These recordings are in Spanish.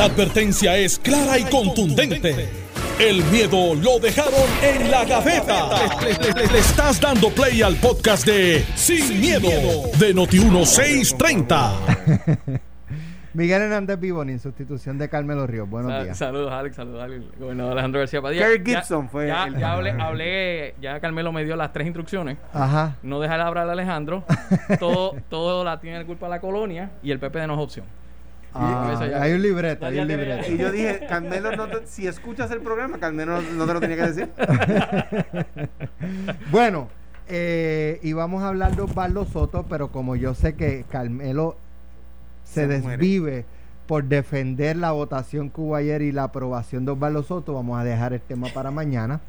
La advertencia es clara y contundente. El miedo lo dejaron en la gaveta. Le, estás dando play al podcast de Sin, miedo, de Noti1630. Miguel Hernández Vivoni en sustitución de Carmelo Ríos. Buenos días. Saludos, Alex. Saludos, Alex. Gobernador Alejandro García Padilla. Kerry Gibson fue. Ya, ya hablé, hablé, ya Carmelo me dio las tres instrucciones. Ajá. No dejar hablar a Alejandro. todo, todo la tiene la culpa la colonia y el PP no es opción. Ah, hay un libreto, hay un libreto. Y yo dije, Carmelo, no si escuchas el programa, Carmelo no, te lo tenía que decir. bueno, eh, y vamos a hablar de Osvaldo Soto, pero como yo sé que Carmelo se, desvive por defender la votación que hubo ayer y la aprobación de Osvaldo Soto, vamos a dejar el tema para mañana,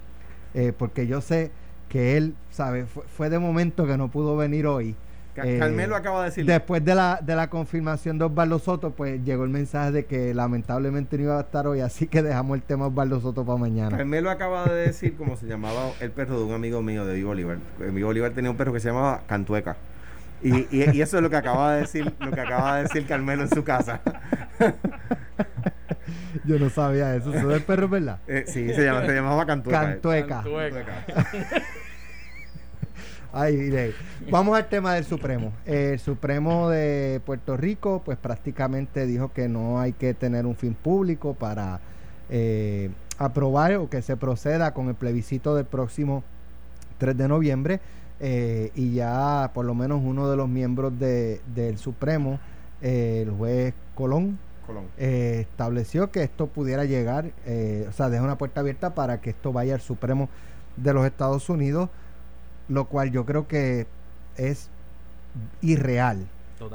eh, porque yo sé que él, ¿sabe? fue de momento que no pudo venir hoy eh, Carmelo acaba de decir. Después de la, de la confirmación de Osvaldo Soto, pues llegó el mensaje de que lamentablemente no iba a estar hoy, así que dejamos el tema Osvaldo Soto para mañana. Carmelo acaba de decir cómo se llamaba el perro de un amigo mío de Vivo Bolívar. Vivo Bolívar tenía un perro que se llamaba Cantueca. Y, y, eso es lo que acaba de decir, lo que acaba de decir Carmelo en su casa. Yo no sabía eso. ¿Eso es perro, verdad? Eh, sí, se, llama, se llamaba Cantueca. Cantueca. Cantueca. Ay, Vamos al tema del Supremo. El Supremo de Puerto Rico, pues prácticamente dijo que no hay que tener un fin público para eh, aprobar o que se proceda con el plebiscito del próximo 3 de noviembre. Eh, y ya por lo menos uno de los miembros de, del Supremo, eh, el juez Colón, estableció que esto pudiera llegar, o sea, deja una puerta abierta para que esto vaya al Supremo de los Estados Unidos lo cual yo creo que es irreal.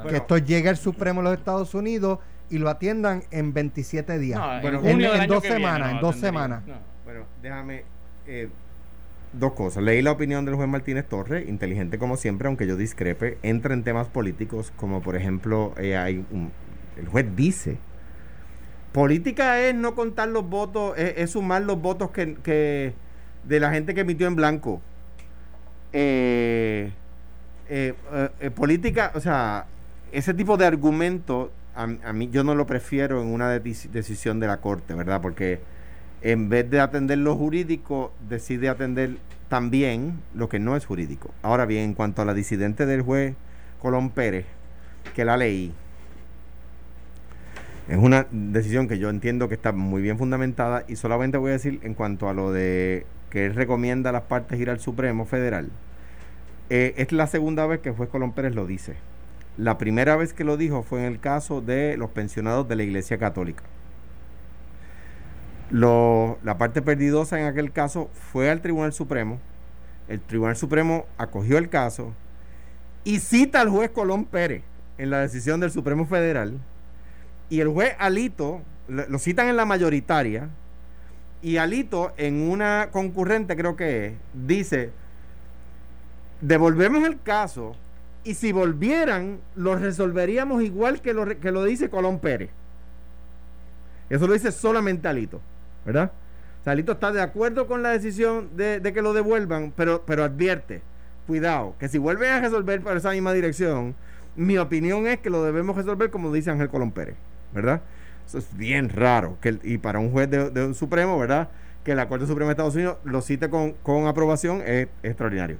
Que esto llegue al Supremo de los Estados Unidos y lo atiendan en 27 días. en, dos semanas, en dos semanas. Bueno, déjame eh, dos cosas. Leí la opinión del juez Martínez Torres, inteligente como siempre, aunque yo discrepe, entra en temas políticos como por ejemplo, eh, hay un, el juez dice, política es no contar los votos, es, sumar los votos que, que de la gente que emitió en blanco. Eh, eh, eh, política, o sea, ese tipo de argumento a, mí yo no lo prefiero en una decisión de la corte, ¿verdad? Porque en vez de atender lo jurídico, decide atender también lo que no es jurídico. Ahora bien, en cuanto a la disidente del juez Colón Pérez, que la leí, es una decisión que yo entiendo que está muy bien fundamentada y solamente voy a decir en cuanto a lo de que él recomienda a las partes ir al Supremo Federal, eh, es la segunda vez que el juez Colón Pérez lo dice. La primera vez que lo dijo fue en el caso de los pensionados de la Iglesia Católica. la parte perdidosa en aquel caso fue al Tribunal Supremo. El Tribunal Supremo acogió el caso y cita al juez Colón Pérez en la decisión del Supremo Federal. Y el juez Alito, lo citan en la mayoritaria, y Alito, en una concurrente creo que es, dice, devolvemos el caso y si volvieran, lo resolveríamos igual que lo, que lo dice Colón Pérez. Eso lo dice solamente Alito, ¿verdad? O Alito está de acuerdo con la decisión de, que lo devuelvan, pero, pero advierte, cuidado, que si vuelven a resolver por esa misma dirección, mi opinión es que lo debemos resolver como dice Ángel Colón Pérez, ¿verdad? Eso es bien raro. Que, y para un juez de, un Supremo, ¿verdad? Que la Corte Suprema de Estados Unidos lo cite con, aprobación es, extraordinario.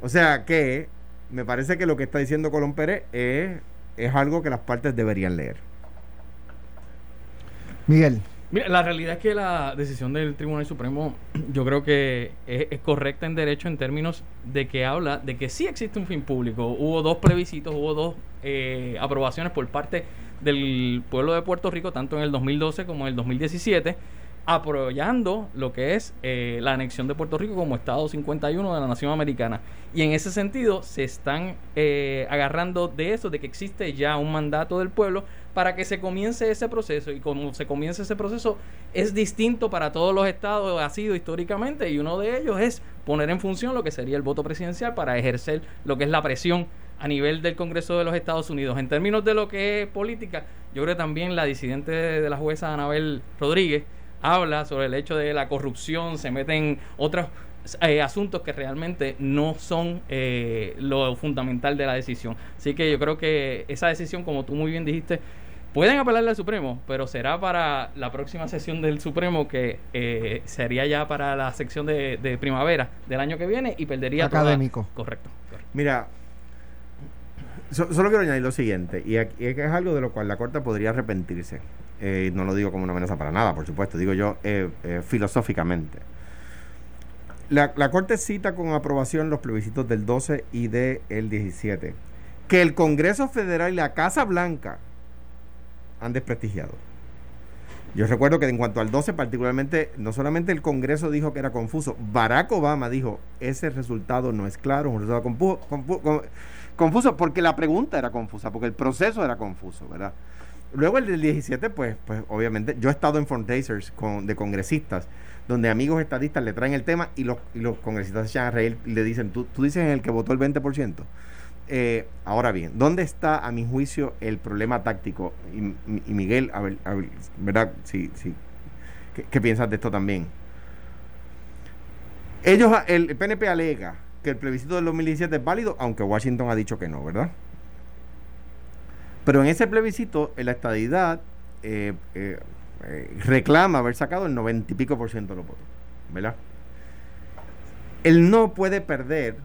O sea que me parece que lo que está diciendo Colón Pérez es, es algo que las partes deberían leer. Miguel. Mira, la realidad es que la decisión del Tribunal Supremo yo creo que es, correcta en derecho en términos de que habla de que sí existe un fin público. Hubo dos plebiscitos, hubo dos eh, aprobaciones por parte del pueblo de Puerto Rico, tanto en el 2012 como en el 2017, apoyando lo que es eh, la anexión de Puerto Rico como Estado 51 de la Nación Americana. Y en ese sentido se están eh, agarrando de eso, de que existe ya un mandato del pueblo para que se comience ese proceso. Y como se comience ese proceso es distinto para todos los estados, ha sido históricamente, y uno de ellos es poner en función lo que sería el voto presidencial para ejercer lo que es la presión a nivel del Congreso de los Estados Unidos. En términos de lo que es política, yo creo que también la disidente de la jueza Anabel Rodríguez habla sobre el hecho de la corrupción, se meten otros eh, asuntos que realmente no son eh, lo fundamental de la decisión. Así que yo creo que esa decisión, como tú muy bien dijiste, Pueden apelarle al Supremo, pero será para la próxima sesión del Supremo que eh, sería ya para la sección de, primavera del año que viene y perdería académico. correcto, Mira, solo quiero añadir lo siguiente, y, es que es algo de lo cual la Corte podría arrepentirse. Eh, no lo digo como una amenaza para nada, por supuesto, digo yo eh, filosóficamente. La, la, Corte cita con aprobación los plebiscitos del 12 y del 17. Que el Congreso Federal y la Casa Blanca han desprestigiado. Yo recuerdo que en cuanto al 12 particularmente, no solamente el Congreso dijo que era confuso, Barack Obama dijo, ese resultado no es claro, un resultado confuso, porque la pregunta era confusa, porque el proceso era confuso, ¿verdad? Luego el del 17, pues, pues obviamente, yo he estado en fundraisers con, de congresistas, donde amigos estadistas le traen el tema y los, y los congresistas se echan a reír y le dicen, tú, tú dices el que votó el 20%. Eh, ahora bien, ¿dónde está, a mi juicio, el problema táctico? Y, Miguel, a ver, ¿verdad? Sí, sí. ¿Qué, piensas de esto también? Ellos, el, PNP alega que el plebiscito del 2017 es válido, aunque Washington ha dicho que no, ¿verdad? Pero en ese plebiscito, en la estadidad eh, eh, reclama haber sacado el noventa y pico por ciento de los votos, ¿verdad? Él no puede perder,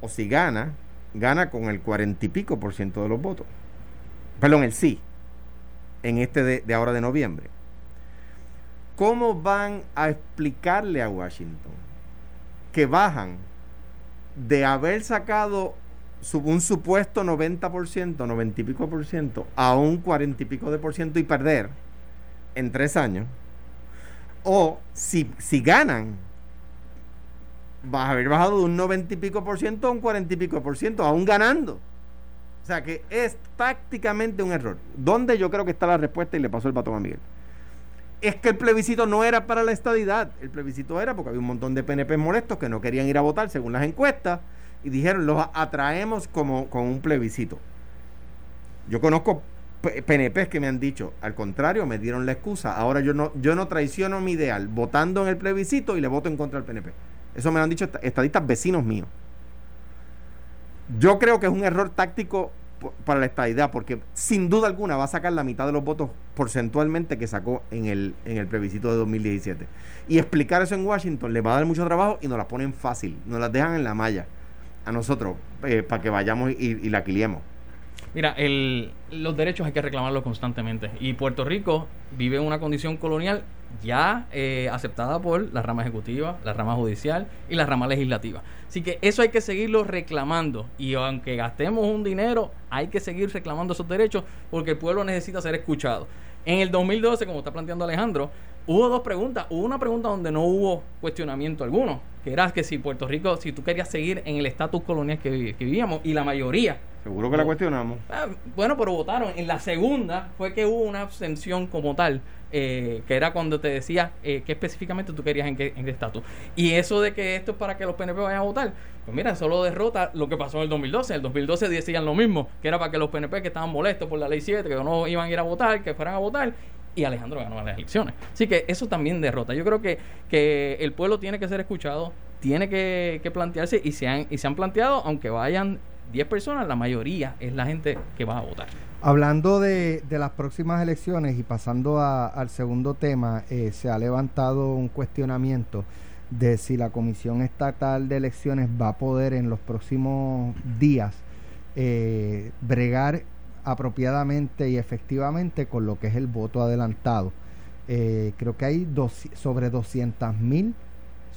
o si gana, gana con el cuarenta y pico por ciento de los votos. Perdón, el sí, en este de, ahora de noviembre. ¿Cómo van a explicarle a Washington que bajan de haber sacado un supuesto 90%, 90 y pico por ciento, a un 40 y pico de por ciento y perder en tres años? O si, si ganan vas a haber bajado de un 90 y pico por ciento a un 40 y pico por ciento, aún ganando. O sea que es prácticamente un error. ¿Dónde yo creo que está la respuesta? Y le pasó el batón a Miguel. Es que el plebiscito no era para la estadidad. El plebiscito era porque había un montón de PNP molestos que no querían ir a votar según las encuestas y dijeron, los atraemos como con un plebiscito. Yo conozco PNPs que me han dicho, al contrario, me dieron la excusa. Ahora yo no, yo no traiciono mi ideal votando en el plebiscito y le voto en contra del PNP. Eso me lo han dicho estadistas vecinos míos. Yo creo que es un error táctico para la estadidad, porque sin duda alguna va a sacar la mitad de los votos porcentualmente que sacó en el, en el plebiscito de 2017. Y explicar eso en Washington le va a dar mucho trabajo y nos la ponen fácil, nos las dejan en la malla a nosotros eh, para que vayamos y, y la quiliemos. Mira, el, los derechos hay que reclamarlos constantemente. Y Puerto Rico vive en una condición colonial ya eh, aceptada por la rama ejecutiva, la rama judicial y la rama legislativa. Así que eso hay que seguirlo reclamando. Y aunque gastemos un dinero, hay que seguir reclamando esos derechos porque el pueblo necesita ser escuchado. En el 2012, como está planteando Alejandro, hubo dos preguntas. Hubo una pregunta donde no hubo cuestionamiento alguno, que era que si Puerto Rico, si tú querías seguir en el estatus colonial que, que vivíamos, y la mayoría Seguro que la cuestionamos. Ah, bueno, pero votaron. En la segunda fue que hubo una abstención como tal, eh, que era cuando te decía eh, que específicamente tú querías en qué estatus. y eso de que esto es para que los PNP vayan a votar, pues mira, solo derrota lo que pasó en el 2012. En el 2012 decían lo mismo, que era para que los PNP que estaban molestos por la ley 7, que no iban a ir a votar, que fueran a votar, y Alejandro ganó las elecciones. Así que eso también derrota. Yo creo que, que el pueblo tiene que ser escuchado, tiene que, que plantearse y se, han, y se han planteado, aunque vayan 10 personas, la mayoría es la gente que va a votar. Hablando de, las próximas elecciones y pasando al segundo tema, eh, se ha levantado un cuestionamiento de si la Comisión Estatal de Elecciones va a poder en los próximos días eh, bregar apropiadamente y efectivamente con lo que es el voto adelantado. Eh, creo que hay sobre 200 mil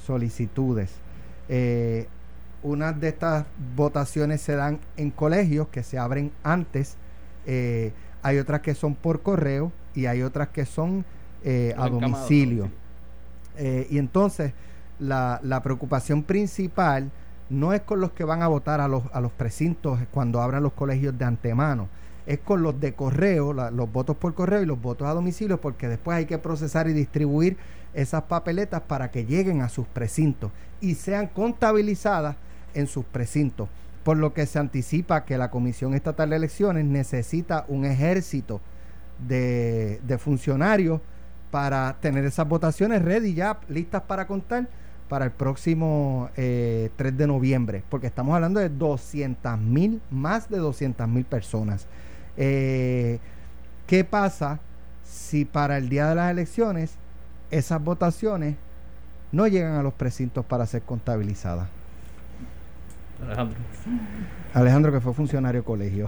solicitudes. Eh, unas de estas votaciones se dan en colegios que se abren antes, eh, hay otras que son por correo y hay otras que son a domicilio. Y entonces la, la, preocupación principal no es con los que van a votar a los, a los precintos cuando abran los colegios de antemano, es con los de correo, los votos por correo y los votos a domicilio, porque después hay que procesar y distribuir esas papeletas para que lleguen a sus precintos y sean contabilizadas en sus precintos, por lo que se anticipa que la Comisión Estatal de Elecciones necesita un ejército de, funcionarios para tener esas votaciones ready ya, listas para contar para el próximo 3 eh, de noviembre, porque estamos hablando de 200 mil, más de 200 mil personas. Eh, ¿Qué pasa si para el día de las elecciones esas votaciones no llegan a los precintos para ser contabilizadas? Alejandro. Alejandro, que fue funcionario de colegio.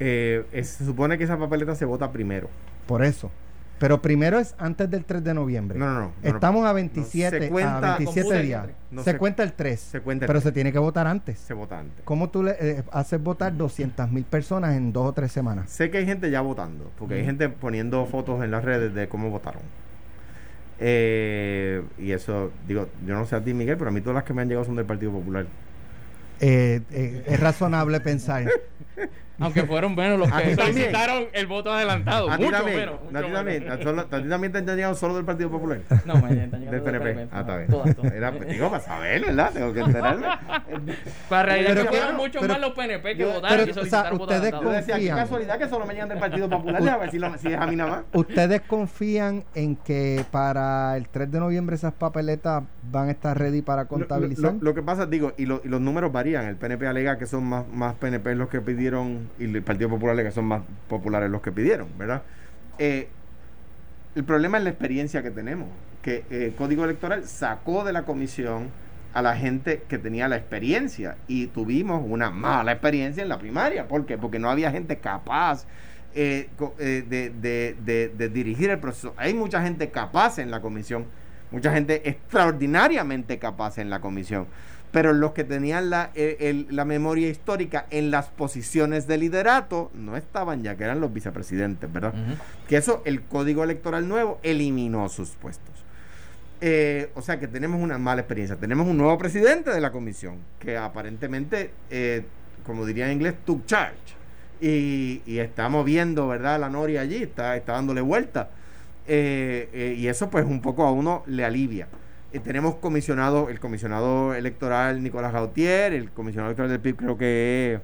Eh, es- se supone que esa papeleta se vota primero. Por eso. Pero primero es antes del 3 de noviembre. No, no, no. Estamos a 27, se cuenta- a 27 Compute el días. se, se- cuenta el 3. se cuenta el pero se tiene que votar antes. Se vota antes. ¿Cómo tú le eh, haces votar 200 mil personas en dos o tres semanas? Sé que hay gente ya votando, porque hay Ujú. gente poniendo fotos en las redes de cómo votaron. Eh, y eso, digo, yo no sé a ti, Miguel, pero a mí todas las que me han llegado son del Partido Popular. Eh, eh, es razonable pensar. Aunque fueron menos los A que también. solicitaron el voto adelantado. A ti mucho también, menos. a mucho también, a a ti también te han llegado solo del Partido Popular. No, me Del PNP. Ah, está bien. Todas, todas. Era, digo, para saber, ¿verdad? Tengo que enterarme. Para realidad Pero fueron muchos pero- más los PNP que yo- votaron pero, y o sea, solicitaron voto ustedes Yo adelantado. decía, qué Confían. casualidad que solo me llegan del Partido Popular. Déjame ver si, lo- si es a mí nada más. ¿Ustedes confían en que para el 3 de noviembre esas papeletas van a estar ready para Lo- contabilizar? Lo, lo que pasa, digo, y, lo- y los números varían. El PNP alega que son más, más PNP los que pidieron y el Partido Popular que son más populares los que pidieron, ¿verdad? Eh, el problema es la experiencia que tenemos, que eh, el Código Electoral sacó de la comisión a la gente que tenía la experiencia y tuvimos una mala experiencia en la primaria. ¿Por qué? Porque no había gente capaz eh, eh, de dirigir el proceso. Hay mucha gente capaz en la comisión, mucha gente extraordinariamente capaz en la comisión, pero los que tenían la, eh, el- la memoria histórica en las posiciones de liderato no estaban ya, que eran los vicepresidentes, ¿verdad? Que eso el código electoral nuevo eliminó sus puestos. Eh, o sea que tenemos una mala experiencia. Tenemos un nuevo presidente de la comisión que aparentemente, eh, como diría en inglés, took charge. Y, y está moviendo, ¿verdad? La noria allí, está, está dándole vuelta. Eh, y eso pues un poco a uno le alivia. Eh, tenemos comisionado, el comisionado electoral Nicolás Gautier, el comisionado electoral del PIB creo que es,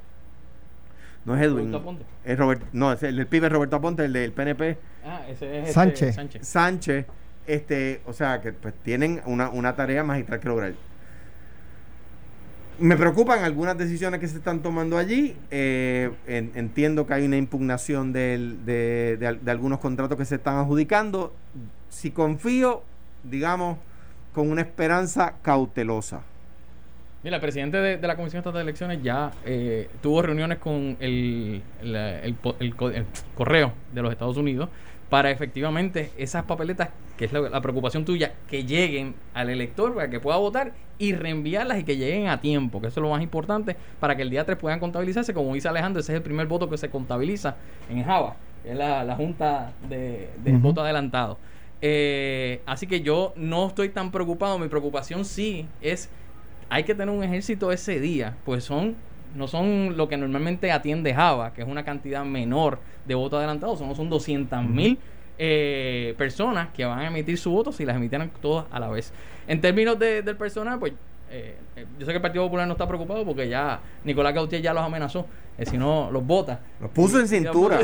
no es Edwin, Roberto Aponte. es Robert, no, es el del PIB es Roberto Aponte, el del PNP, Ah, ese es este, Sánchez. Sánchez. Sánchez, este, o sea, que pues tienen una, una tarea magistral que lograr. Me preocupan algunas decisiones que se están tomando allí. eh, en- entiendo que hay una impugnación del- de, de de algunos contratos que se están adjudicando. Si confío, digamos, con una esperanza cautelosa. Mira, el presidente de, de la Comisión Estatal de Elecciones ya eh, tuvo reuniones con el, el, el correo de los Estados Unidos para efectivamente esas papeletas, que es la, la preocupación tuya, que lleguen al elector para que pueda votar y reenviarlas y que lleguen a tiempo, que eso es lo más importante, para que el día 3 puedan contabilizarse. Como dice Alejandro, ese es el primer voto que se contabiliza en Java, que es la, la junta de, voto adelantado. Eh, así que yo no estoy tan preocupado, mi preocupación sí es hay que tener un ejército ese día, pues son no son lo que normalmente atiende Java, que es una cantidad menor de votos adelantados, son, son 200 mil eh, personas que van a emitir su voto si las emitieran todas a la vez. En términos de- del personal, pues eh, eh, yo sé que el Partido Popular no está preocupado porque ya Nicolás Gautier ya los amenazó, eh, si no los vota. Los puso en cintura.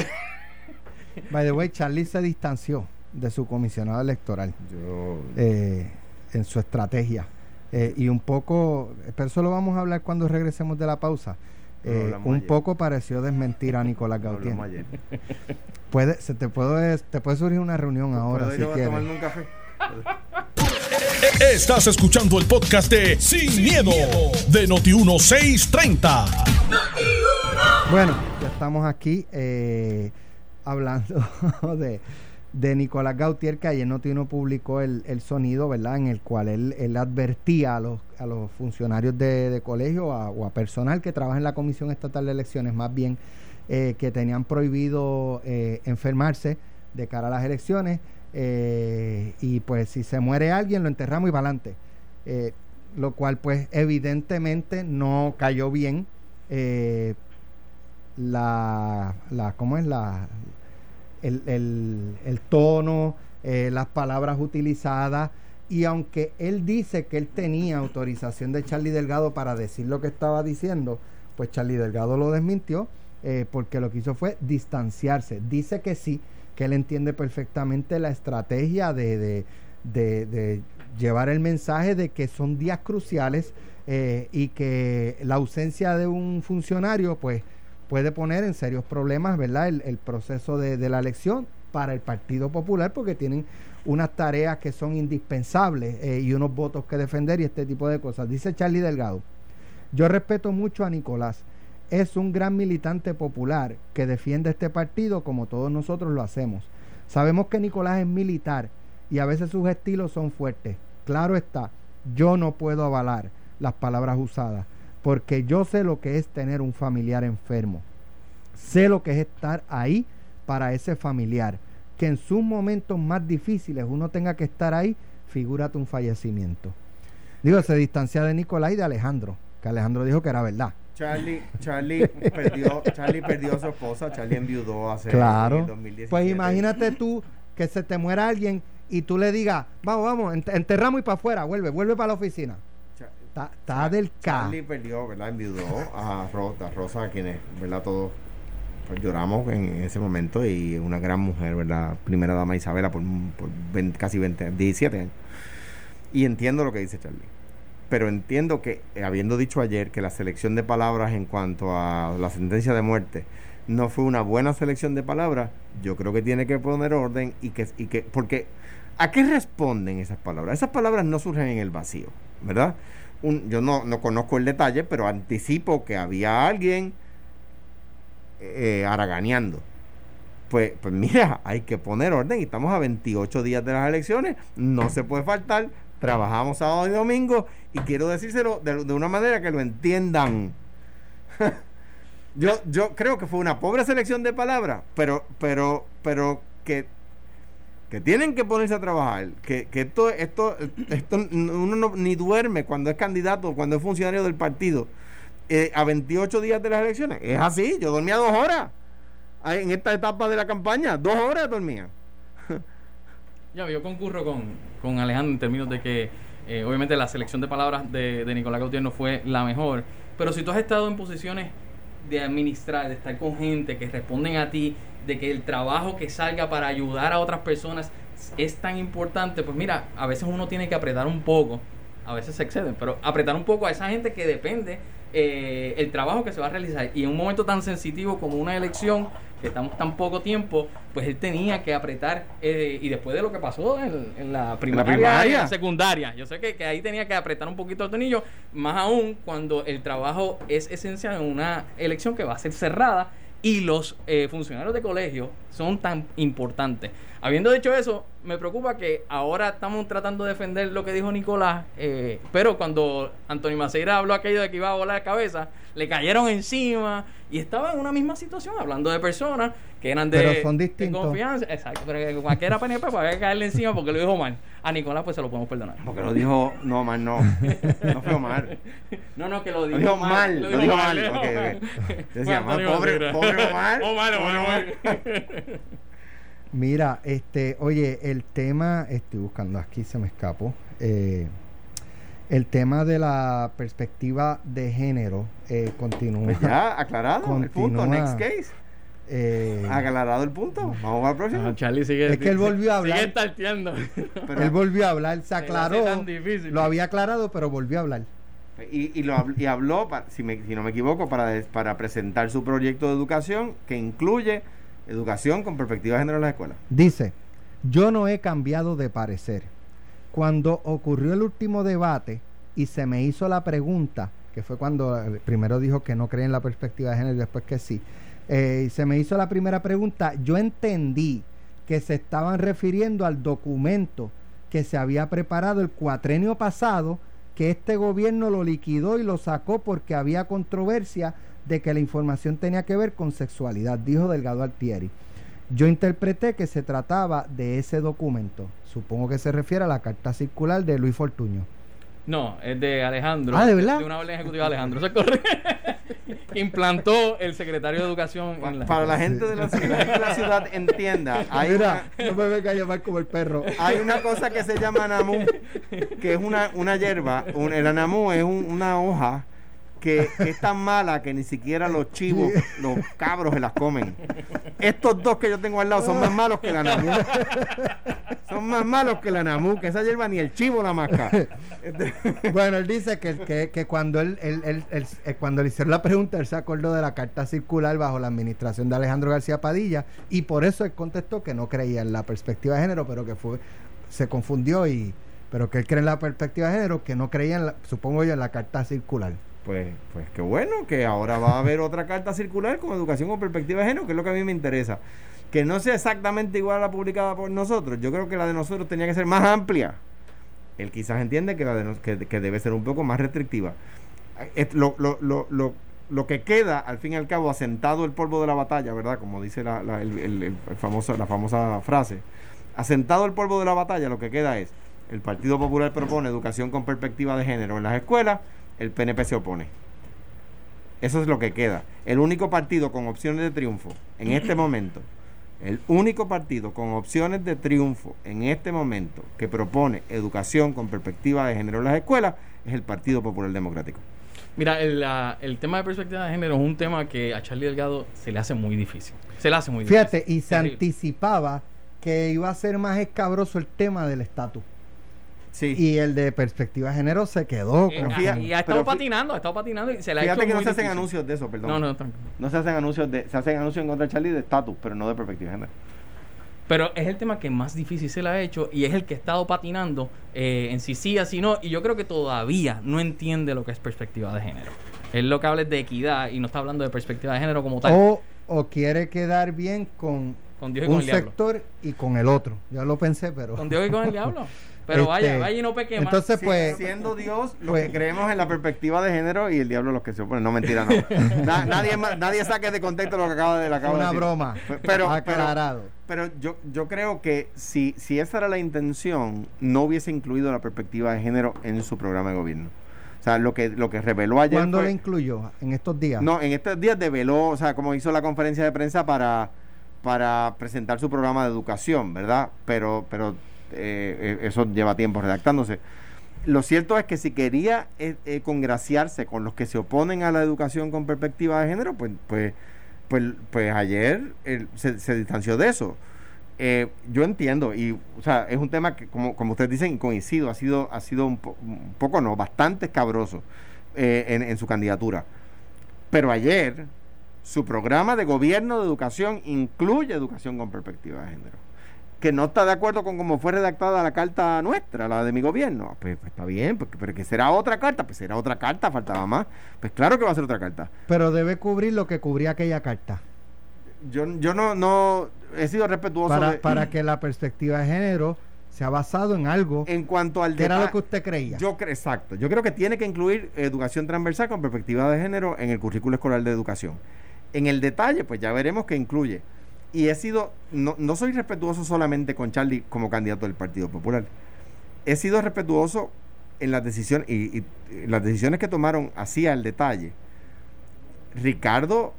By the way, Charlie se distanció de su comisionado electoral Yo, eh, en su estrategia. Eh, y un poco, pero eso lo vamos a hablar cuando regresemos de la pausa. Eh, un ayer. poco pareció desmentir a Nicolás Gautier. Puede, se te puede, te puede surgir una reunión ahora ¿Puedo si quieres. tomarme un café? Estás escuchando el podcast de Sin, miedo, de Noti1630. Bueno, ya estamos aquí eh, hablando de, de Nicolás Gautier, que ayer Noti1 publicó el, el sonido, ¿verdad? En el cual él, él advertía a los, a los funcionarios de, de colegio o a personal que trabaja en la Comisión Estatal de Elecciones, más bien, eh, que tenían prohibido eh, enfermarse de cara a las elecciones. eh, y pues si se muere alguien, lo enterramos y para adelante. Eh, lo cual pues evidentemente no cayó bien. eh, la, la ¿cómo es? La, el, tono, eh, las palabras utilizadas. Y aunque él dice que él tenía autorización de Charlie Delgado para decir lo que estaba diciendo, pues Charlie Delgado lo desmintió eh, porque lo que hizo fue distanciarse. Dice que sí, que él entiende perfectamente la estrategia de llevar el mensaje de que son días cruciales eh, y que la ausencia de un funcionario, pues puede poner en serios problemas, ¿verdad? El, el proceso de, la elección para el Partido Popular porque tienen unas tareas que son indispensables eh, y unos votos que defender y este tipo de cosas. Dice Charlie Delgado, yo respeto mucho a Nicolás, es un gran militante popular que defiende este partido como todos nosotros lo hacemos. Sabemos que Nicolás es militar y a veces sus estilos son fuertes. Claro está, yo no puedo avalar las palabras usadas porque yo sé lo que es tener un familiar enfermo. Sé lo que es estar ahí para ese familiar. Que en sus momentos más difíciles uno tenga que estar ahí, figúrate un fallecimiento. Digo, se distancia de Nicolás y de Alejandro, que Alejandro dijo que era verdad. Charlie, Charlie perdió, Charlie perdió a su esposa, Charlie enviudó hace Claro. en 2017. Pues imagínate tú que se te muera alguien y tú le digas, vamos, vamos, ent- enterramos y para afuera, vuelve, vuelve para la oficina. Está, del K. Charlie perdió, ¿verdad? Enviudó a Rosa, a quienes, ¿verdad? Todos pues, lloramos en ese momento y una gran mujer, ¿verdad? Primera dama Isabela por, por 20 casi 20, 17 años. Y entiendo lo que dice Charlie. Pero entiendo que, eh, habiendo dicho ayer que la selección de palabras en cuanto a la sentencia de muerte no fue una buena selección de palabras, yo creo que tiene que poner orden y que, y que porque ¿a qué responden esas palabras? Esas palabras no surgen en el vacío, ¿verdad? Yo no, no conozco el detalle, pero anticipo que había alguien eh, haraganeando. Pues, pues mira, hay que poner orden y estamos a 28 días de las elecciones, no se puede faltar, trabajamos sábado y domingo y quiero decírselo de, de una manera que lo entiendan. yo, yo creo que fue una pobre selección de palabras, pero, pero, pero que, que tienen que ponerse a trabajar, que, que esto, esto, esto uno no- ni duerme cuando es candidato, cuando es funcionario del partido, eh, a 28 días de las elecciones. Es así, yo dormía dos horas en esta etapa de la campaña, dos horas dormía. Ya, yo concurro con, con Alejandro en términos de que eh, obviamente la selección de palabras de, de Nicolás Gautier no fue la mejor, pero si tú has estado en posiciones de administrar, de estar con gente que responden a ti, de que el trabajo que salga para ayudar a otras personas es tan importante, pues mira, a veces uno tiene que apretar un poco, a veces se exceden, pero apretar un poco a esa gente que depende eh, el trabajo que se va a realizar. Y en un momento tan sensitivo como una elección, que estamos tan poco tiempo, pues él tenía que apretar. eh, y después de lo que pasó en, en la primaria, primaria. en la secundaria, yo sé que, que ahí tenía que apretar un poquito el tornillo, más aún cuando el trabajo es esencial en una elección que va a ser cerrada y los eh, funcionarios de colegio son tan importantes. Habiendo dicho eso, me preocupa que ahora estamos tratando de defender lo que dijo Nicolás, eh, pero cuando Antonio Maceira habló aquello de que iba a volar la cabeza, le cayeron encima y estaba en una misma situación, hablando de personas que eran de, Pero son de distintos. confianza. Exacto, pero que cualquiera PNP había que caerle encima porque lo dijo mal. A Nicolás pues se lo podemos perdonar. Porque lo dijo, no, Omar, no. No fue Omar. No, no, que lo Lo dijo, dijo mal, lo dijo mal. ¿eh? ok, ok. Fue Decía, "Ah, Antonio pobre, Maceira. pobre Omar. Omar, Omar, pobre Omar. Mira, este, oye, el tema, estoy buscando aquí, se me escapó. eh, el tema de la perspectiva de género eh, continúa. Pues ya, aclarado el punto. Next case. Eh, Aclarado el punto. Vamos al próximo. No, Charlie sigue. Es que él volvió a hablar. Sigue tarteando. Pero- él volvió a hablar, se aclaró. tan difícil. Lo había aclarado, pero volvió a hablar. Y, y, lo, y habló, si, me- si no me equivoco, para, des- para presentar su proyecto de educación que incluye educación con perspectiva de género en las escuelas. Dice, yo no he cambiado de parecer. Cuando ocurrió el último debate y se me hizo la pregunta, que fue cuando eh, primero dijo que no cree en la perspectiva de género y después que sí, eh, se me hizo la primera pregunta, yo entendí que se estaban refiriendo al documento que se había preparado el cuatrenio pasado, que este gobierno lo liquidó y lo sacó porque había controversia de que la información tenía que ver con sexualidad, dijo Delgado Altieri. Yo interpreté que se trataba de ese documento. Supongo que se refiere a la carta circular de Luis Fortuño. No, es de Alejandro. Ah, ¿de verdad? De una orden ejecutiva de Alejandro. Eso es correcto. Implantó el secretario de Educación Pa- en la. para la gente, de la, gente de la ciudad entienda, hay Mira, una, no me venga a llamar como el perro. hay una cosa que se llama anamú, que es una, una hierba. Un- el anamú es un- una hoja que, que es tan mala que ni siquiera los chivos, los cabros se las comen. Estos dos que yo tengo al lado son más malos que la Namu. Son más malos que la Namu, que esa hierba ni el chivo la masca. Bueno, él dice que, que, que cuando él, él- él- él- eh, cuando le hicieron la pregunta, él se acordó de la carta circular bajo la administración de Alejandro García Padilla y por eso él contestó que no creía en la perspectiva de género, pero que fue se confundió y pero que él cree en la perspectiva de género, que no creía en la, supongo yo en la carta circular. Pues, pues qué bueno que ahora va a haber otra carta circular con educación con perspectiva de género, que es lo que a mí me interesa. Que no sea exactamente igual a la publicada por nosotros. Yo creo que la de nosotros tenía que ser más amplia. Él quizás entiende que la de nos- que, que debe ser un poco más restrictiva. Es- Lo, lo, lo, lo, que queda, al fin y al cabo, asentado el polvo de la batalla, ¿verdad? Como dice la, el- el- la famosa frase. Asentado el polvo de la batalla, lo que queda es, el Partido Popular propone educación con perspectiva de género en las escuelas, el PNP se opone. Eso es lo que queda. El único partido con opciones de triunfo en este momento, el único partido con opciones de triunfo en este momento que propone educación con perspectiva de género en las escuelas es el Partido Popular Democrático. Mira, el, la- el tema de perspectiva de género es un tema que a Charlie Delgado se le hace muy difícil. Se le hace muy Fíjate, difícil. y se Terrible. anticipaba que iba a ser más escabroso el tema del estatus. Sí. Y el de perspectiva de género se quedó Eh, con- fíjate- y ha estado patinando, ha estado patinando y se le ha Fíjate hecho que no se hacen difícil. anuncios de eso, perdón. No, no, tranquilo. No se hacen anuncios de, se hacen anuncios en contra de Charlie de estatus, pero no de perspectiva de género. Pero es el tema que más difícil se le ha hecho y es el que ha estado patinando eh, en si sí, así no. Y yo creo que todavía no entiende lo que es perspectiva de género. Él lo que habla es de equidad y no está hablando de perspectiva de género como tal. o, o quiere quedar bien con, Con Dios y con un el diablo. sector y con el otro. Yo lo pensé, pero... Con Dios y con el diablo. Pero Este, vaya, vaya y no peque más. entonces, Sí, pues, siendo Dios los pues- que creemos en la perspectiva de género y el diablo los que se oponen. No, mentira, no. Na- nadie, nadie saque de contexto lo que acaba de, de una decir. broma. Pero, pero, aclarado. pero yo, yo creo que si, si esa era la intención, no hubiese incluido la perspectiva de género en su programa de gobierno. O sea, lo que, lo que reveló ayer ¿Cuándo fue- lo incluyó? En estos días. No, en estos días develó, o sea, como hizo la conferencia de prensa para, para presentar su programa de educación, ¿verdad? Pero, pero eh, eh, eso lleva tiempo redactándose. Lo cierto es que si quería eh, eh, congraciarse con los que se oponen a la educación con perspectiva de género, pues, pues, pues, pues ayer se, distanció de eso. Eh, yo entiendo, y o sea, es un tema que, como, como ustedes dicen, coincido, ha sido, ha sido un, po- un poco, no, bastante escabroso en su candidatura. Pero ayer, su programa de gobierno de educación incluye educación con perspectiva de género. Que no está de acuerdo con cómo fue redactada la carta nuestra, la de mi gobierno. Ah, Pues, pues está bien, pues, pero que será otra carta, pues será otra carta, faltaba más. Pues claro que va a ser otra carta. Pero debe cubrir lo que cubría aquella carta. Yo, yo no, no he sido respetuoso Para, de- para que la perspectiva de género se ha basado en algo en cuanto al que era lo que usted creía. Yo cre- exacto. Yo creo que tiene que incluir educación transversal con perspectiva de género en el currículo escolar de educación. En el detalle, pues ya veremos qué incluye. Y he sido, no, no soy respetuoso solamente con Charlie como candidato del Partido Popular. He sido respetuoso en las decisiones y, las decisiones que tomaron así al detalle. Ricardo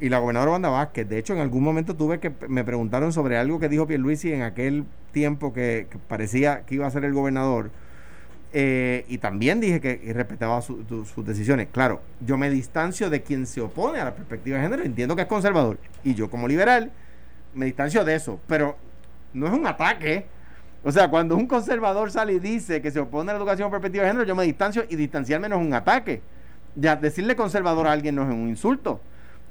y la gobernadora Wanda Vázquez. De hecho, en algún momento tuve que me preguntaron sobre algo que dijo Pierluisi en aquel tiempo que parecía que iba a ser el gobernador. Eh, y también dije que y respetaba su- tu- sus decisiones. Claro, yo me distancio de quien se opone a la perspectiva de género. Entiendo que es conservador. Y yo como liberal me distancio de eso. Pero no es un ataque. O sea, cuando un conservador sale y dice que se opone a la educación por perspectiva de género, yo me distancio y distanciarme no es un ataque. Ya decirle conservador a alguien no es un insulto.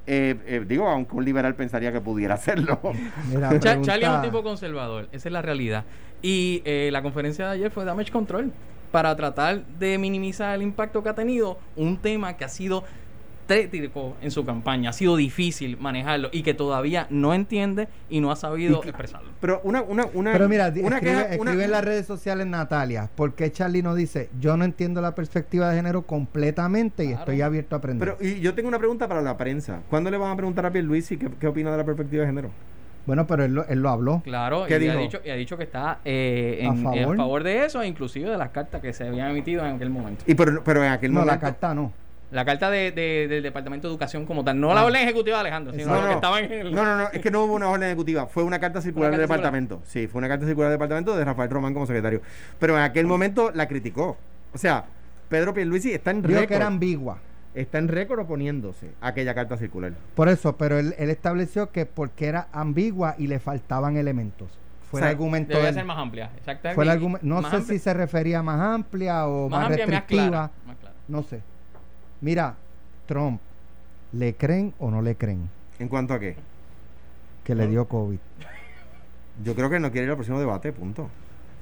Eh, eh, digo, aunque un liberal pensaría que pudiera hacerlo. Mira, Charlie es un tipo conservador, esa es la realidad. Y eh, la conferencia de ayer fue Damage Control para tratar de minimizar el impacto que ha tenido un tema que ha sido tétrico en su campaña, ha sido difícil manejarlo y que todavía no entiende y no ha sabido que- expresarlo. Pero una, una, una, Pero mira, una escribe, queja- una- escribe en las redes sociales Natalia, ¿por qué Charlie no dice, yo no entiendo la perspectiva de género completamente y Claro. estoy abierto a aprender? Pero, y yo tengo una pregunta para la prensa. ¿Cuándo le van a preguntar a Pierluisi qué, qué opina de la perspectiva de género? Bueno, pero él lo, él lo habló. Claro, ¿Qué y ha, dijo? dicho, y ha dicho que está eh, en, ¿A favor? favor? de eso, inclusive de las cartas que se habían emitido en aquel momento. Y pero, pero en aquel No, la momento... carta no. La carta de, de- del Departamento de Educación como tal, no la orden ejecutiva de Alejandro, sino Exacto. la que estaba en el... No, no, no, es que no hubo una orden ejecutiva, fue una carta circular Una del departamento. Sí, fue una carta circular del departamento de Rafael Román como secretario. Pero en aquel momento la criticó. O sea, Pedro Pierluisi está en Dijo que era ambigua. Está en récord oponiéndose a aquella carta circular. Por eso, pero él, él estableció que porque era ambigua y le faltaban elementos. Fue O sea, el argumento Debe ser más amplia. Exactamente. Fue el argumen- no Más sé amplia- si se refería a más amplia o más, más amplia, más restrictiva. clara. Más clara. No sé. Mira, Trump, ¿le creen o no le creen ¿En cuanto a qué? que le dio COVID? Yo creo que no quiere ir al próximo debate, punto.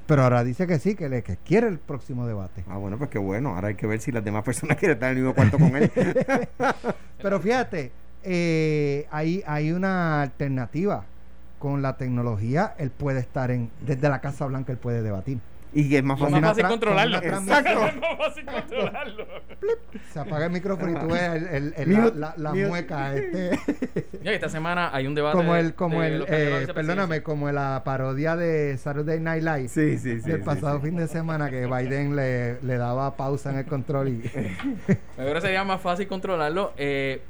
Pero ahora dice que sí, que, le, que quiere el próximo debate. Ah, bueno, pues qué bueno. Ahora hay que ver si las demás personas quieren estar en el mismo cuarto con él. Pero fíjate, eh, hay, hay una alternativa. Con la tecnología, él puede estar en, desde la Casa Blanca, él puede debatir. Y que es más fácil. más fácil controlarlo. Exacto. Es más fácil controlarlo. Se apaga el micrófono y tú ves el, el- el- Mute, la, la, la mute. mueca. Este. Esta semana hay un debate. como el, como de el, eh, perdóname, como la parodia de Saturday Night Live Sí, sí, sí. del sí, pasado sí. fin de semana que Biden le, le daba pausa en el control y creo que sería más fácil controlarlo. Eh,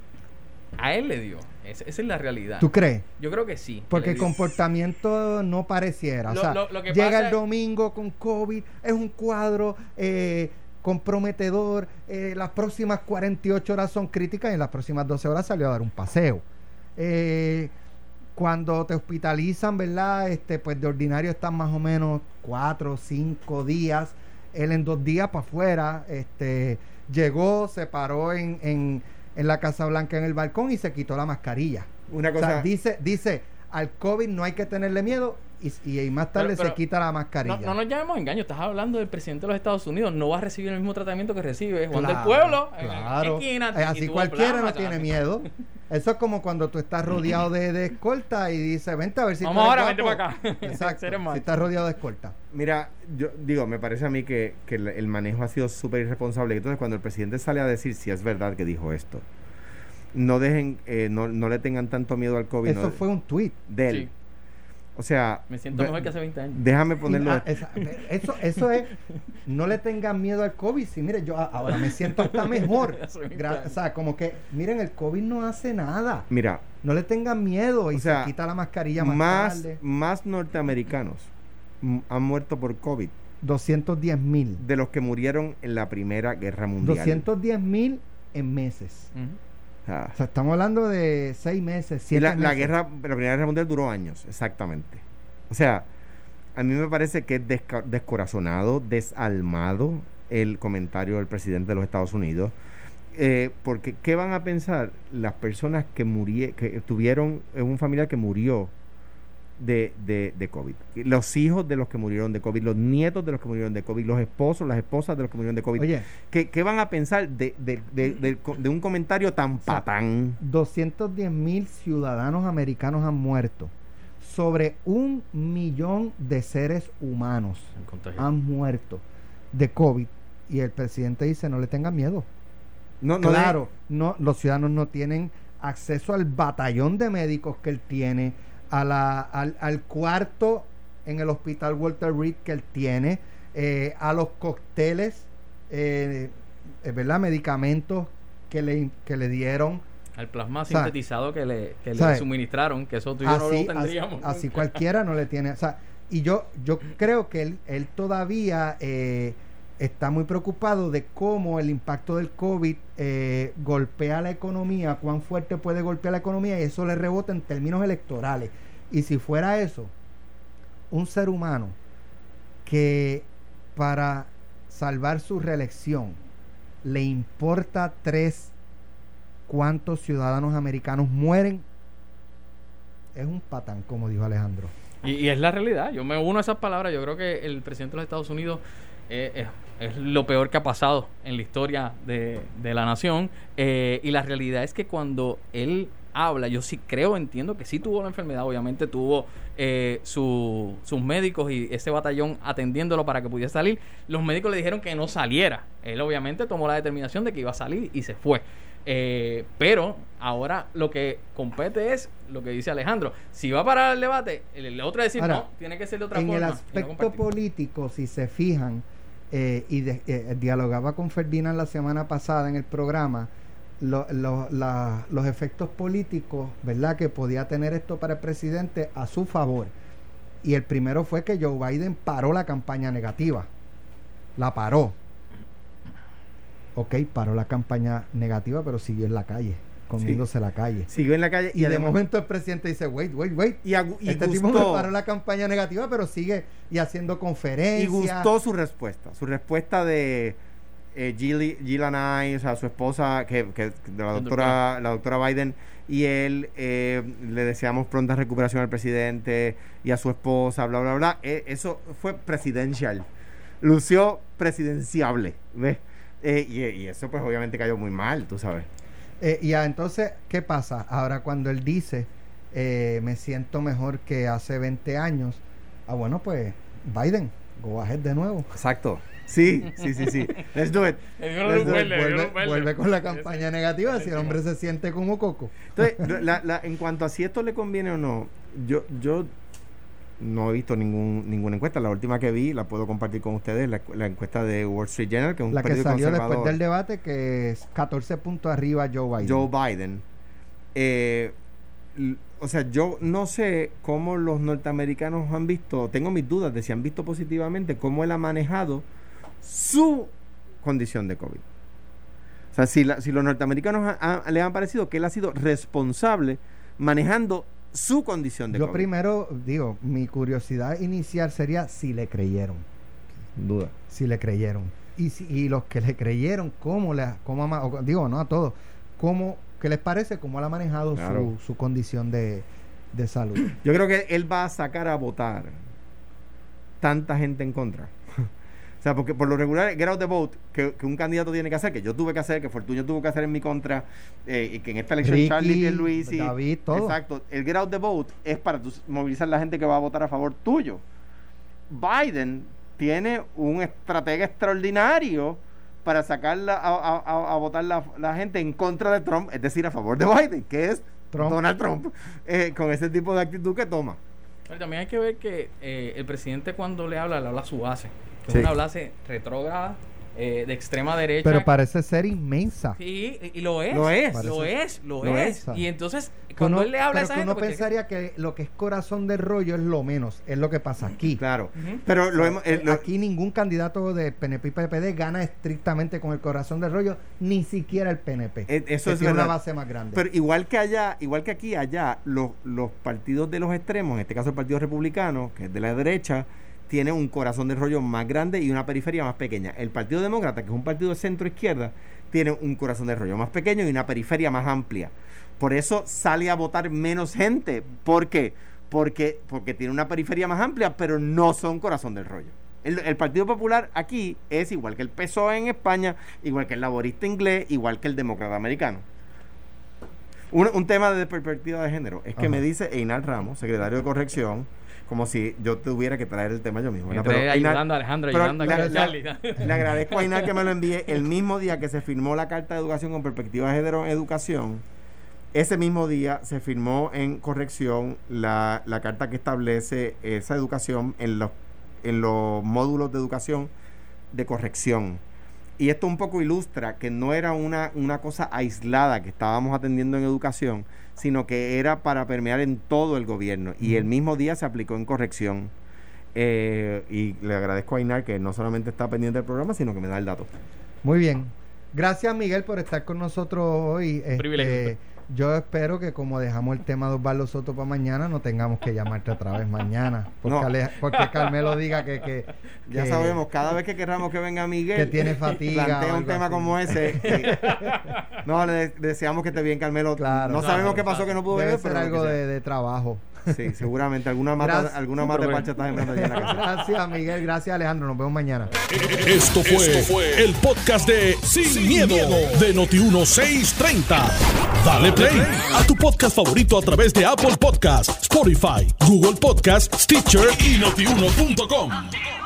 a él le dio. Esa, esa es la realidad. ¿tú crees? Yo creo que sí. que Porque el comportamiento no pareciera. O sea, lo- lo que llega el es- domingo con COVID, es un cuadro eh, comprometedor. eh, las próximas 48 horas son críticas y en las próximas 12 horas salió a dar un paseo. Eh, cuando te hospitalizan, ¿verdad? Este, pues de ordinario están más o menos 4 o 5 días. Él en dos días para afuera, este, llegó, se paró en, en, en la Casa Blanca en el balcón y se quitó la mascarilla. Una O cosa. sea, dice, dice, al COVID no hay que tenerle miedo y, y más tarde Pero- pero se quita la mascarilla. No, no nos llamemos engaño, estás hablando del presidente de los Estados Unidos, no va a recibir el mismo tratamiento que recibe Juan del Claro, Pueblo. en la Claro. esquina, Eh, así cualquiera no tiene miedo. Eso es como cuando tú estás rodeado de, de escolta y dices, vente a ver si Vamos ahora, vente guapo". para acá. Exacto. Si estás rodeado de escolta. Mira, yo digo, me parece a mí que, que el, el manejo ha sido súper irresponsable. Entonces, cuando el presidente sale a decir si es verdad que dijo esto, no dejen, eh, no, no le tengan tanto miedo al COVID. Eso no- fue un tweet. de él. Sí. O sea, Me siento mejor que hace 20 años. déjame ponerlo. Ah, esa- eso, eso es, no le tengan miedo al COVID. Sí, mire, yo a- ahora me siento hasta mejor. Hace 20 Gra- años. o sea, como que, miren, el COVID no hace nada. Mira, No le tengan miedo y O sea, se quita la mascarilla más, más, tarde. más norteamericanos han muerto por COVID 210 mil. de los que murieron en la Primera Guerra Mundial. 210 mil en meses. O sea, O sea, estamos hablando de seis meses, siete la, la meses. guerra, la Primera Guerra Mundial duró años, exactamente. O sea, a mí me parece que es descorazonado, desalmado el comentario del presidente de los Estados Unidos. Eh, porque, ¿qué van a pensar las personas que murie, que tuvieron un familiar que murió de, de, de COVID? Los hijos de los que murieron de COVID, los nietos de los que murieron de COVID, los esposos, las esposas de los que murieron de COVID. Oye, ¿Qué, qué van a pensar de, de, un comentario tan sea, patán? 210 mil ciudadanos americanos han muerto. Sobre un millón de seres humanos han muerto de COVID. Y el presidente dice, no le tengan miedo. No, no de- claro, no, los ciudadanos no tienen acceso al batallón de médicos que él tiene, a la, al, al cuarto en el hospital Walter Reed que él tiene, eh, a los cócteles, eh, eh, ¿verdad? Medicamentos que le, que le dieron. Al plasma sintetizado que le, que le suministraron, que eso tú y yo no Así, lo así, tendríamos. así nunca. cualquiera no le tiene. O sea, y yo, yo creo que él, él todavía eh, está muy preocupado de cómo el impacto del COVID eh, golpea la economía, cuán fuerte puede golpear la economía y eso le rebota en términos electorales. Y si fuera eso, un ser humano que para salvar su reelección le importa tres cuántos ciudadanos americanos mueren, es un patán, como dijo Alejandro. Y, es la realidad. Yo me uno a esas palabras. Yo creo que el presidente de los Estados Unidos eh, es, es lo peor que ha pasado en la historia de, de la nación. Eh, y la realidad es que cuando él habla, yo sí creo, entiendo que sí tuvo la enfermedad. Obviamente tuvo eh, su- sus médicos y ese batallón atendiéndolo para que pudiera salir. Los médicos le dijeron que no saliera. Él obviamente tomó la determinación de que iba a salir y se fue. Eh, pero ahora lo que compete es lo que dice Alejandro. Si va a parar el debate, el, el otro es decir, Ahora, no, tiene que ser de otra en forma. el y no aspecto político, si se fijan, eh, y de- eh, dialogaba con Ferdinand la semana pasada en el programa, lo- lo- la- los efectos políticos, ¿verdad?, que podía tener esto para el presidente a su favor. Y el primero fue que Joe Biden paró la campaña negativa. La paró. ok, paró la campaña negativa, pero siguió en la calle, comiéndose la calle. Siguió en la calle Y, y, de momento el presidente dice, wait, wait, wait. y, y este tipo me paró la campaña negativa, pero sigue y haciendo y conferencias. gustó su respuesta. Su respuesta de eh, Jill, Jill Anay, o sea, su esposa, que, que- de la doctora, la doctora Biden, y él eh, le deseamos pronta recuperación al presidente y a su esposa, bla, bla, bla. Eh, eso fue presidencial. Lució presidenciable, ¿ves? Eh, y, y eso pues obviamente cayó muy mal, tú sabes. Eh, y ah, entonces, ¿qué pasa? Ahora cuando él dice, eh, me siento mejor que hace 20 años, ah, bueno, pues Biden, go ahead de nuevo. Exacto. Sí, sí, sí, sí. Let's do it. Let's do it. vuelve, vuelve con la campaña negativa si el hombre se siente como coco. Entonces, la- la- en cuanto a si esto le conviene o no, yo, yo no he visto ningún, ninguna encuesta. La última que vi, la puedo compartir con ustedes, la, la encuesta de Wall Street Journal, que es un La que salió después del debate, que es 14 puntos arriba Joe Biden. Joe Biden. Eh, o sea, yo no sé cómo los norteamericanos han visto, tengo mis dudas de si han visto positivamente cómo él ha manejado su condición de COVID. O sea, si, la- si los norteamericanos ha- ha- le han parecido que él ha sido responsable manejando su condición de Yo COVID. primero digo, mi curiosidad inicial sería si le creyeron. Sin duda. si le creyeron. Y, si, y los que le creyeron, ¿cómo le cómo ha ma- o- digo, no a todos, cómo, qué les parece cómo él ha manejado Claro. su, su condición de, de salud? Yo creo que él va a sacar a votar tanta gente en contra. o sea, porque por lo regular, get out the vote, que, que un candidato tiene que hacer, que yo tuve que hacer, que Fortuño tuvo que hacer en mi contra, eh, y que en esta elección Ricky, Charlie Luis y David, todo. Exacto. El get out the vote es para tú movilizar la gente que va a votar a favor tuyo. Biden tiene un estratega extraordinario para sacar la- a, a- a- a votar la, la gente en contra de Trump, es decir, a favor de Biden, que es Trump. Donald Trump, eh, con ese tipo de actitud que toma. Pero también hay que ver que eh, el presidente cuando le habla, le habla a su base. Que Sí. es una base retrógrada, eh, de extrema derecha. Pero parece ser inmensa. Sí, y y lo es. Lo es. Lo es, lo, lo es. es. Y entonces, cuando uno- él le habla a pero esa que gente... uno porque- pensaría que lo que es corazón de rollo es lo menos, es lo que pasa aquí. Claro. Pero lo hemos. eh, lo- Aquí ningún candidato de PNP y PPD gana estrictamente con el corazón del rollo, ni siquiera el PNP. Eh, eso que es tiene una base más grande. pero igual que allá, igual que aquí, allá, los, los partidos de los extremos, en este caso el Partido Republicano, que es de la derecha, tiene un corazón de rollo más grande y una periferia más pequeña. El Partido Demócrata, que es un partido de centro izquierda, tiene un corazón de rollo más pequeño y una periferia más amplia. Por eso sale a votar menos gente. ¿Por qué? Porque, porque tiene una periferia más amplia, pero no son corazón del rollo. El, el Partido Popular aquí es igual que el PSOE en España, igual que el laborista inglés, igual que el demócrata americano. Un, un tema de perspectiva de género es que me dice Einar Ramos, secretario de corrección, como si yo tuviera que traer el tema yo mismo. Entre Pero ayudando a Alejandro, ayudando a Charlie. le agradezco a Inar que me lo envíe el mismo día que se firmó la Carta de Educación con Perspectiva de Género en Educación. Ese mismo día se firmó en corrección la, la carta que establece esa educación en los, en los módulos de educación de corrección. Y esto un poco ilustra que no era una, una cosa aislada que estábamos atendiendo en educación, sino que era para permear en todo el gobierno. Y el mismo día se aplicó en corrección. Eh, y le agradezco a Inar que no solamente está pendiente del programa, sino que me da el dato. Muy bien. Gracias, Miguel, por estar con nosotros hoy. Este, Privilegio. Yo espero que como dejamos el tema de Osvaldo Soto para mañana, no tengamos que llamarte otra vez mañana. Porque, No. Ale- porque Carmelo diga que, que, Ya sabemos, cada vez que queramos que venga Miguel, que tiene fatiga. plantea un tema así. como ese. no, le deseamos que esté bien, Carmelo. Claro. no No, sabemos no, qué pasó que no pudo Debe venir, ser pero lo algo de trabajo. Sí, seguramente. Alguna mata, Gracias. alguna mata de pancha está sembrando allí en la casa. Gracias, Miguel. Gracias, Alejandro. Nos vemos mañana. Esto fue, el podcast de Sin, miedo, de Noti1630. Dale play a tu podcast favorito a través de Apple Podcasts, Spotify, Google Podcasts, Stitcher y notiuno.com.